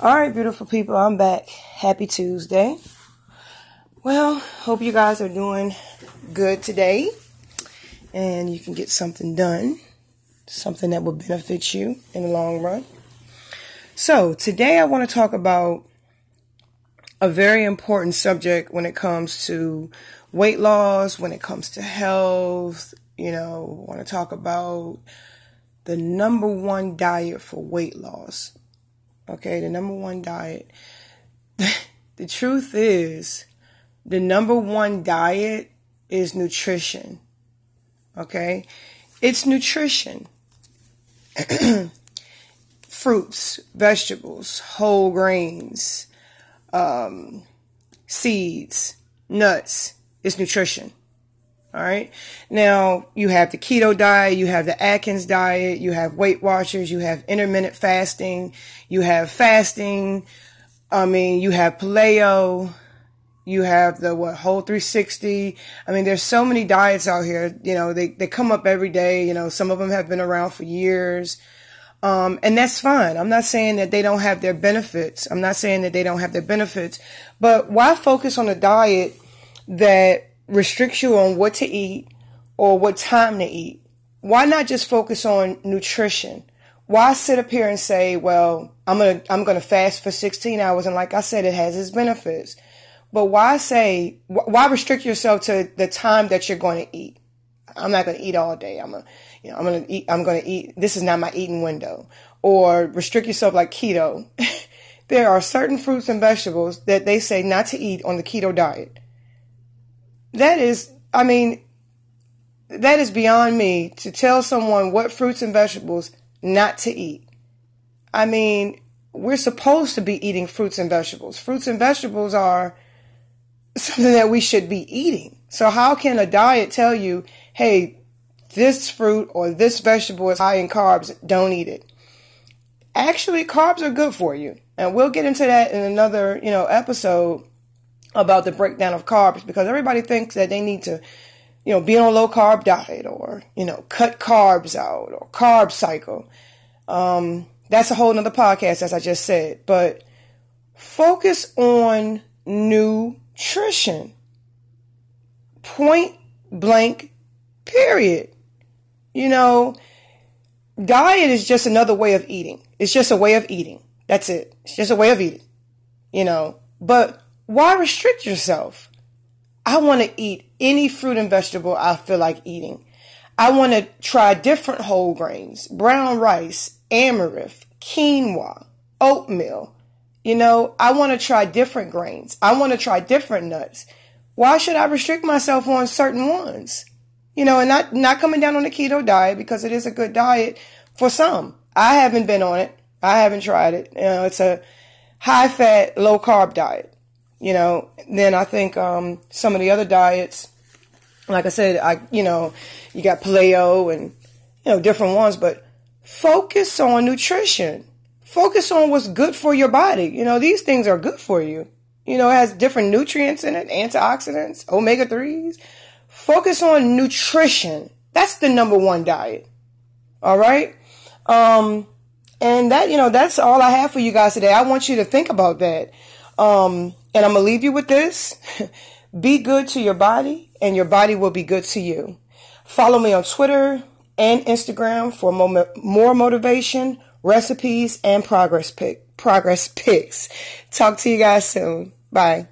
All right, beautiful people, I'm back. Happy Tuesday. Well, hope you guys are doing good today and you can get something done, something that will benefit you in the long run. So, today I want to talk about a very important subject when it comes to weight loss, when it comes to health. You know, I want to talk about the number one diet for weight loss. Okay, the number one diet. the truth is, the number one diet is nutrition. Okay, it's nutrition. Fruits, vegetables, whole grains, um, seeds, nuts. It's nutrition. All right. Now you have the keto diet, you have the Atkins diet, you have Weight Watchers, you have intermittent fasting, you have fasting. I mean, you have paleo, you have the what whole 360. I mean, there's so many diets out here. You know, they, they come up every day. You know, some of them have been around for years. Um, and that's fine. I'm not saying that they don't have their benefits. I'm not saying that they don't have their benefits, but why focus on a diet that restricts you on what to eat or what time to eat. Why not just focus on nutrition? Why sit up here and say, well, I'm going to, I'm going to fast for 16 hours. And like I said, it has its benefits. But why say, why restrict yourself to the time that you're going to eat? I'm not going to eat all day. I'm going to, you know, I'm going to eat, I'm going to eat. This is not my eating window or restrict yourself like keto. there are certain fruits and vegetables that they say not to eat on the keto diet that is, I mean, that is beyond me to tell someone what fruits and vegetables not to eat. I mean, we're supposed to be eating fruits and vegetables. Fruits and vegetables are something that we should be eating. So how can a diet tell you, hey, this fruit or this vegetable is high in carbs, don't eat it? Actually, carbs are good for you. And we'll get into that in another, you know, episode about the breakdown of carbs because everybody thinks that they need to, you know, be on a low carb diet or, you know, cut carbs out or carb cycle. Um, that's a whole nother podcast, as I just said, but focus on nutrition. Point blank, period. You know, diet is just another way of eating. It's just a way of eating. That's it. It's just a way of eating, you know, but why restrict yourself? I want to eat any fruit and vegetable I feel like eating. I want to try different whole grains, brown rice, amaranth, quinoa, oatmeal. You know, I want to try different grains. I want to try different nuts. Why should I restrict myself on certain ones? You know, and not, not coming down on the keto diet because it is a good diet for some. I haven't been on it. I haven't tried it. You know, it's a high fat, low carb diet. You know, then I think um, some of the other diets, like I said, I you know, you got paleo and you know different ones, but focus on nutrition. Focus on what's good for your body. You know, these things are good for you. You know, it has different nutrients in it, antioxidants, omega 3s. Focus on nutrition. That's the number one diet. All right? Um, and that, you know, that's all I have for you guys today. I want you to think about that. Um, and I'm going to leave you with this. be good to your body and your body will be good to you. Follow me on Twitter and Instagram for more, motivation, recipes, and progress progress pics. Talk to you guys soon. Bye.